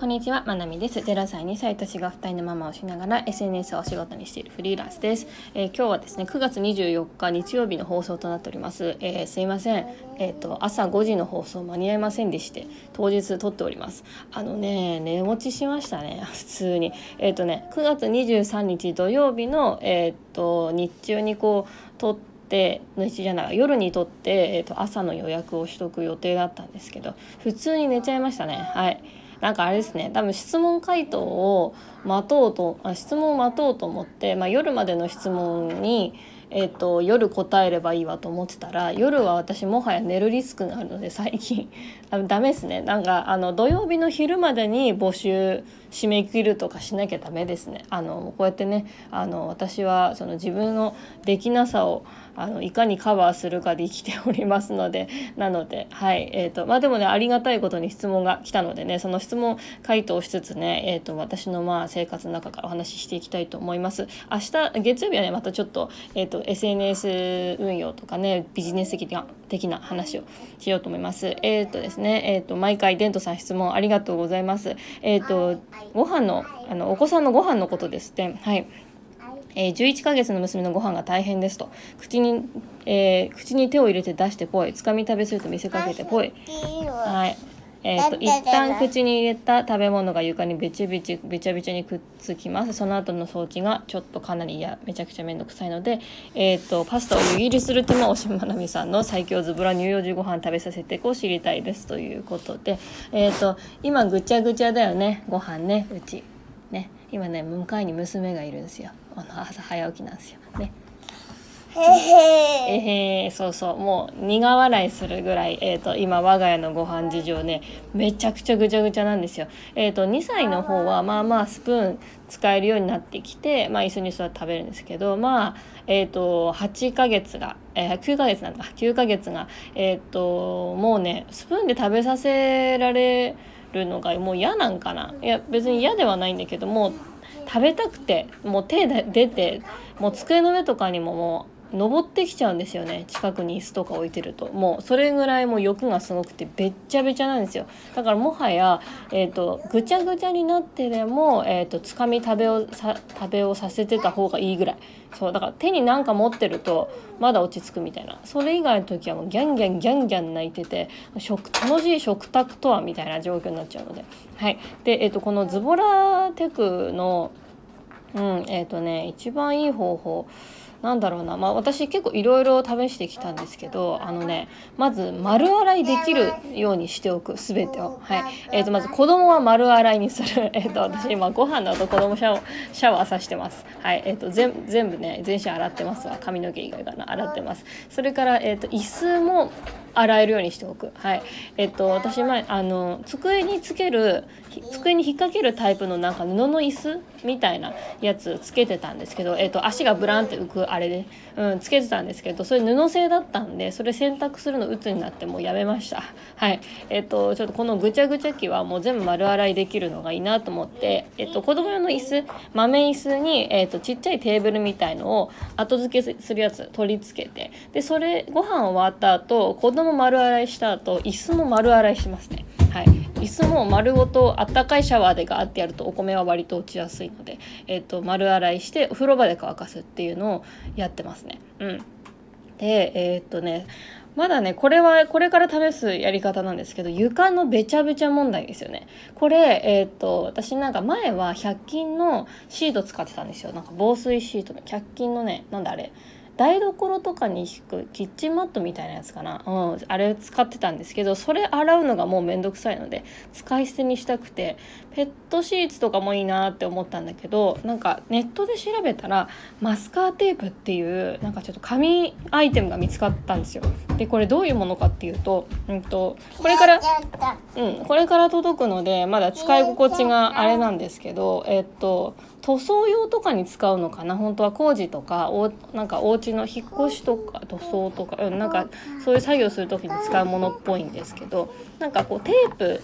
こんにちは、まなみです。0歳、2歳、年が2人のママをしながら SNS をお仕事にしているフリーランスです。えー、今日はですね、9月24日日曜日の放送となっております。えー、すいません。えっ、ー、と朝5時の放送間に合いませんでして、当日撮っております。あのね、寝落ちしましたね、普通に。えっ、とね、9月23日土曜日のえっ、と日中にこう撮ってっ日じゃない夜にとって、えー、と朝の予約をしとく予定だったんですけど普通に寝ちゃいましたねはいなんかあれですね。多分質問回答を待とうとあ質問を待とうと思って、まあ、夜までの質問にえーと、夜答えればいいわと思ってたら夜は私もはや寝るリスクがあるので最近。あダメですね。なんかあの土曜日の昼までに募集締め切るとかしなきゃダメですね。あのこうやってねあの私はその自分のできなさをあのいかにカバーするかで生きておりますのでなのではいえーとまあでもねありがたいことに質問が来たのでねその質問回答しつつね、えーと、私のまあ生活の中からお話ししていきたいと思います。明日月曜日はねまたちょっと,、えーと、SNS 運用とかねビジネス的な的な話をしようと思います。えっ、ー、とですねえっ、ー、と毎回デントさん質問ありがとうございます。えっ、ー、とご飯のあのお子さんのご飯のことですねはい。えー、11ヶ月の娘のご飯が大変ですと。口に、えー、口に手を入れて出してぽい。つかみ食べすると見せかけてぽい。はいえーと、一旦口に入れた食べ物が床にべちべちべちゃべちゃにくっつきます。その後の掃除がちょっとかなりいやめちゃくちゃ面倒くさいので、えーと、パスタを湯切りする手間をしまなみさんの最強ズボラ乳幼児ご飯食べさせてこう知りたいですということで、えーと今ぐちゃぐちゃだよね。ご飯ねうち。ね。今ね向かいに娘がいるんですよ。あの朝早起きなんですよ。ねへへえそうそう。もう苦笑いするぐらい、えーと、今我が家のご飯事情ねめちゃくちゃぐちゃぐちゃなんですよ。えーと、2歳の方はまあまあスプーン使えるようになってきて、まあ、椅子に座って食べるんですけどまあえーと、8ヶ月が、えー、9ヶ月なんだ。9ヶ月が、えーともうねスプーンで食べさせられるのがもう嫌なんかな。いや別に嫌ではないんだけども食べたくてもう手で出てもう机の上とかにももう登ってきちゃうんですよね。近くに椅子とか置いてると。もうそれぐらいも欲がすごくてべっちゃべちゃなんですよ。だからもはや、えーと、ぐちゃぐちゃになってでも、えーと、つかみ食べをさ食べをさせてた方がいいぐらい。そうだから手に何か持ってるとまだ落ち着くみたいな。それ以外の時はもうギャンギャンギャンギャン泣いてて食楽しい食卓とはみたいな状況になっちゃうので。はい。で、えーと、とこのズボラテクのうんえっ、ー、とね一番いい方法。なんだろうな。まあ私結構いろいろ試してきたんですけどあのねまず丸洗いできるようにしておく。全てを。はい。えー、とまず子供は丸洗いにする。え、と私今ご飯の後子供シャワシャワーさしてます。はい。え、ー、と全全部ね全身洗ってますわ。髪の毛以外かな。洗ってます。それからえっ、と椅子も洗えるようにしておく。はい。えっと私前あの机につける机に引っ掛けるタイプのなんか布の椅子みたいなやつつけてたんですけど、えっと、足がブランって浮くあれで、うん、つけてたんですけどそれ布製だったんでそれ洗濯するの鬱になってもうやめました。はい。えっとちょっとこのぐちゃぐちゃ機はもう全部丸洗いできるのがいいなと思って、えっと、子供用の椅子豆椅子に、えっと、ちっちゃいテーブルみたいのを後付けするやつ取り付けてでそれご飯終わった後子供丸洗いした後椅子も丸洗いしますね。はい。椅子も丸ごとあったかいシャワーでガーってやるとお米は割と落ちやすいので、えーと、丸洗いしてお風呂場で乾かすっていうのをやってますね。うん、でえー、っとねまだねこれはこれから試すやり方なんですけど床のべちゃべちゃ問題ですよね。これえー、っと私なんか前は100均のシート使ってたんですよ。なんか防水シートの100均のねなんだあれ。台所とかに敷くキッチンマットみたいなやつかな、うん、あれ使ってたんですけどそれ洗うのがもうめんどくさいので使い捨てにしたくてペットシーツとかもいいなって思ったんだけどなんかネットで調べたらマスカーテープっていうなんかちょっと紙アイテムが見つかったんですよ。でこれどういうものかっていうと,、うんと、これから、うん、これから届くのでまだ使い心地があれなんですけどえっと塗装用とかに使うのかな？本当は工事とかおなんかお家の引っ越しとか塗装とか、うん、なんかそういう作業する時に使うものっぽいんですけどなんかこうテープ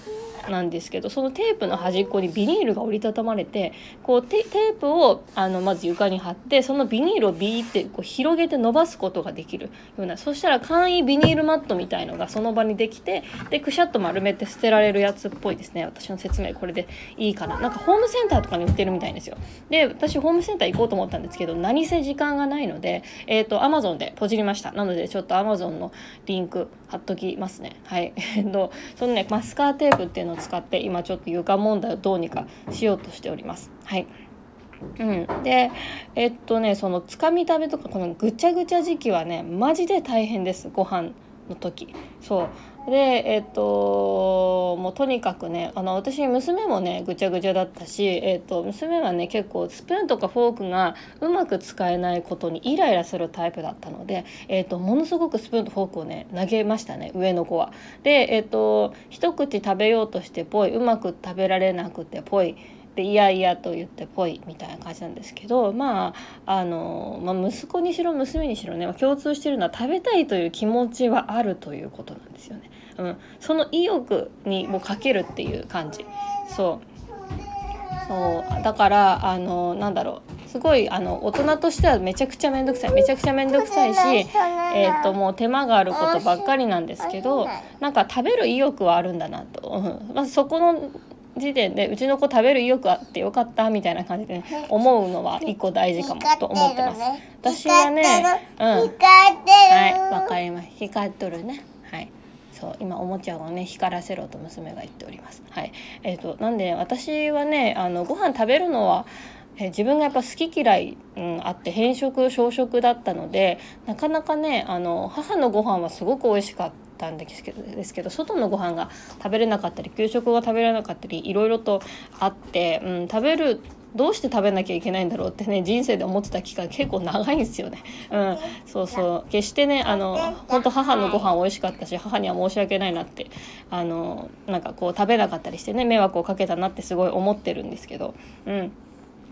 なんですけどそのテープの端っこにビニールが折りたたまれてこうテープをあのまず床に貼ってそのビニールをビーってこう広げて伸ばすことができるようなそしたら簡易ビニールマットみたいのがその場にできてでくしゃっと丸めて捨てられるやつっぽいですね。私の説明これでいいかな。なんかホームセンターとかに売ってるみたいですよ。で私ホームセンター行こうと思ったんですけど何せ時間がないのでえっ、ー、と Amazon でポチりました。なのでちょっと Amazon のリンク貼っときますね。はい。そのねマスカーテープっていうの使って今ちょっと床問題をどうにかしようとしております。はい。うん、でえっとねそのつかみ食べとかこのぐちゃぐちゃ時期はねマジで大変です。ご飯の時。そう。でえっともうとにかくねあの私娘もねぐちゃぐちゃだったし、えっと、娘はね結構スプーンとかフォークがうまく使えないことにイライラするタイプだったので、えっと、ものすごくスプーンとフォークをね投げましたね上の子は。でえっと一口食べようとしてぽいうまく食べられなくてぽい。でいやいやと言ってぽいみたいな感じなんですけどまああの、まあ、息子にしろ娘にしろね共通してるのは食べたいという気持ちはあるということなんですよね。うん、その意欲にもかけるっていう感じ。そう。そう。だからあのなんだろう。すごいあの大人としてはめちゃくちゃ面倒くさい。めちゃくちゃ面倒くさいし、えー、ともう手間があることばっかりなんですけどなんか食べる意欲はあるんだなと、うん、まずそこの時点でうちの子食べる意欲あってよかったみたいな感じで、ね、思うのは一個大事かもと思ってます。私はね、うん、はい。わかります。光っとるね。そう今おもちゃをね光らせろと娘が言っております。はい、えーと、なんで、私はねあのご飯食べるのはえ自分がやっぱ好き嫌い、うん、あって偏食小食だったのでなかなかねあの母のご飯はすごく美味しかったんですけどですけど外のご飯が食べれなかったり給食が食べれなかったりいろいろとあって、うん、食べるどうして食べなきゃいけないんだろうってね人生で思ってた期間結構長いんですよね。うん、そうそう決してねあの本当母のご飯美味しかったし母には申し訳ないなってあのなんかこう食べなかったりしてね迷惑をかけたなってすごい思ってるんですけど。うん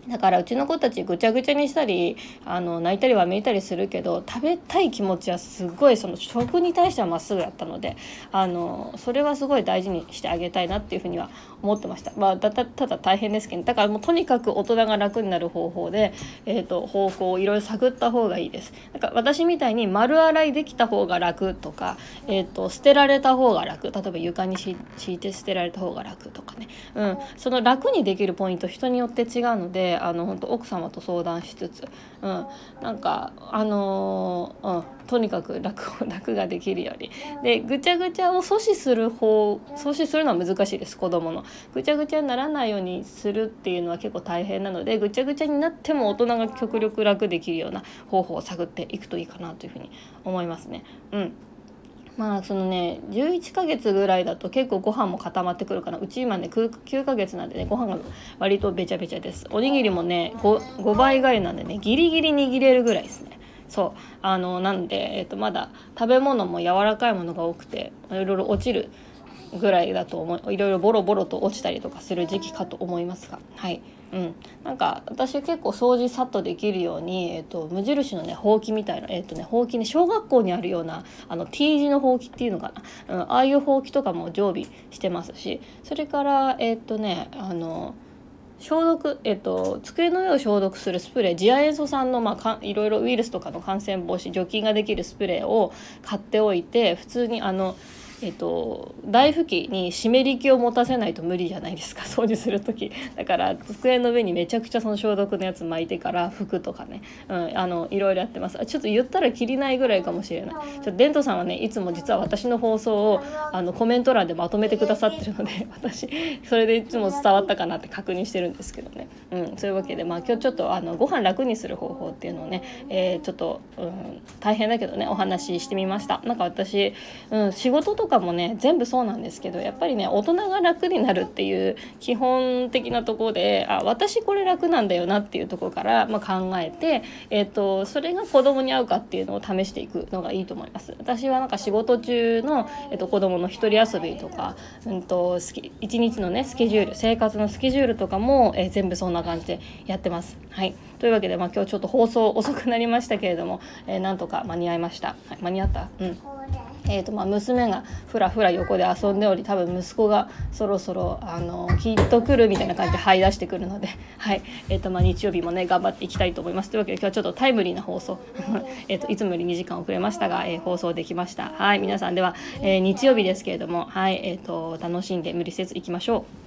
だからうちの子たちぐちゃぐちゃにしたりあの泣いたりわめいたりするけど食べたい気持ちはすごいその食に対してはまっすぐやったのであのそれはすごい大事にしてあげたいなっていうふうには思ってました。まあ、ただただ大変ですけどだからもうとにかく大人が楽になる方法で、えーと、方向をいろいろ探った方がいいです。なんか私みたいに丸洗いできた方が楽とか、えーと、捨てられた方が楽例えば床に敷いて捨てられた方が楽とかね、うん、その楽にできるポイント人によって違うのであの本当奥様と相談しつつ、うん、なんかあのー、うん、とにかく楽 楽ができるように。でぐちゃぐちゃを阻止する方阻止するのは難しいです子供の。ぐちゃぐちゃにならないようにするっていうのは結構大変なのでぐちゃぐちゃになっても大人が極力楽できるような方法を探っていくといいかなというふうに思いますね。うん。まあそのね11ヶ月ぐらいだと結構ご飯も固まってくるからうち今ね 9, 9ヶ月なんでねご飯が割とべちゃべちゃです。おにぎりもね 5, 5倍ぐらいなんでねギリギリ握れるぐらいですね。そう。あのなんで、えっと、まだ食べ物も柔らかいものが多くていろいろ落ちるぐらいだと思いいろいろボロボロと落ちたりとかする時期かと思いますが。はい。うん、なんか私結構掃除さっとできるように、えーと、無印のねほうきみたいな、えーとね、ほうきね小学校にあるようなあの T 字のほうきっていうのかな、うん、ああいうほうきとかも常備してますし。それからえっ、とねあの消毒、えっと、机の上を消毒するスプレー次亜塩素酸の、まあ、いろいろウイルスとかの感染防止除菌ができるスプレーを買っておいて普通にあのえっと、台拭きに湿り気を持たせないと無理じゃないですか 掃除する時。だから机の上にめちゃくちゃその消毒のやつ巻いてから拭くとかね、うん、あのいろいろやってます。ちょっと言ったらきりないぐらいかもしれない。ちょっとデントさんはねいつも実は私の放送をあのコメント欄でまとめてくださってるので 私それでいつも伝わったかなって確認してるんですけどね、うん、そういうわけでまあ今日ちょっとあのご飯楽にする方法っていうのをね、えー、ちょっと、うん、大変だけどねお話ししてみました。なんか私、うん、仕事とかかもね全部そうなんですけどやっぱりね大人が楽になるっていう基本的なとこであ私これ楽なんだよなっていうとこから、まあ、考えて、えーと、それが子供に合うかっていうのを試していくのがいいと思います。私はなんか仕事中の、えーと、子供の一人遊びとか、うんと、一日のねスケジュール生活のスケジュールとかも、えー、全部そんな感じでやってます。はい、というわけで、まあ、今日ちょっと放送遅くなりましたけれども、えー、なんとか間に合いました。はい、間に合った、うんえーとまあ、娘がふらふら横で遊んでおり多分息子がそろそろあのきっと来るみたいな感じで這い出してくるので、はい。えーとまあ、日曜日もね頑張っていきたいと思います。というわけで今日はちょっとタイムリーな放送。えといつもより2時間遅れましたが、えー、放送できました。はい。皆さんでは、えー、日曜日ですけれどもはい、えーと楽しんで無理せずいきましょう。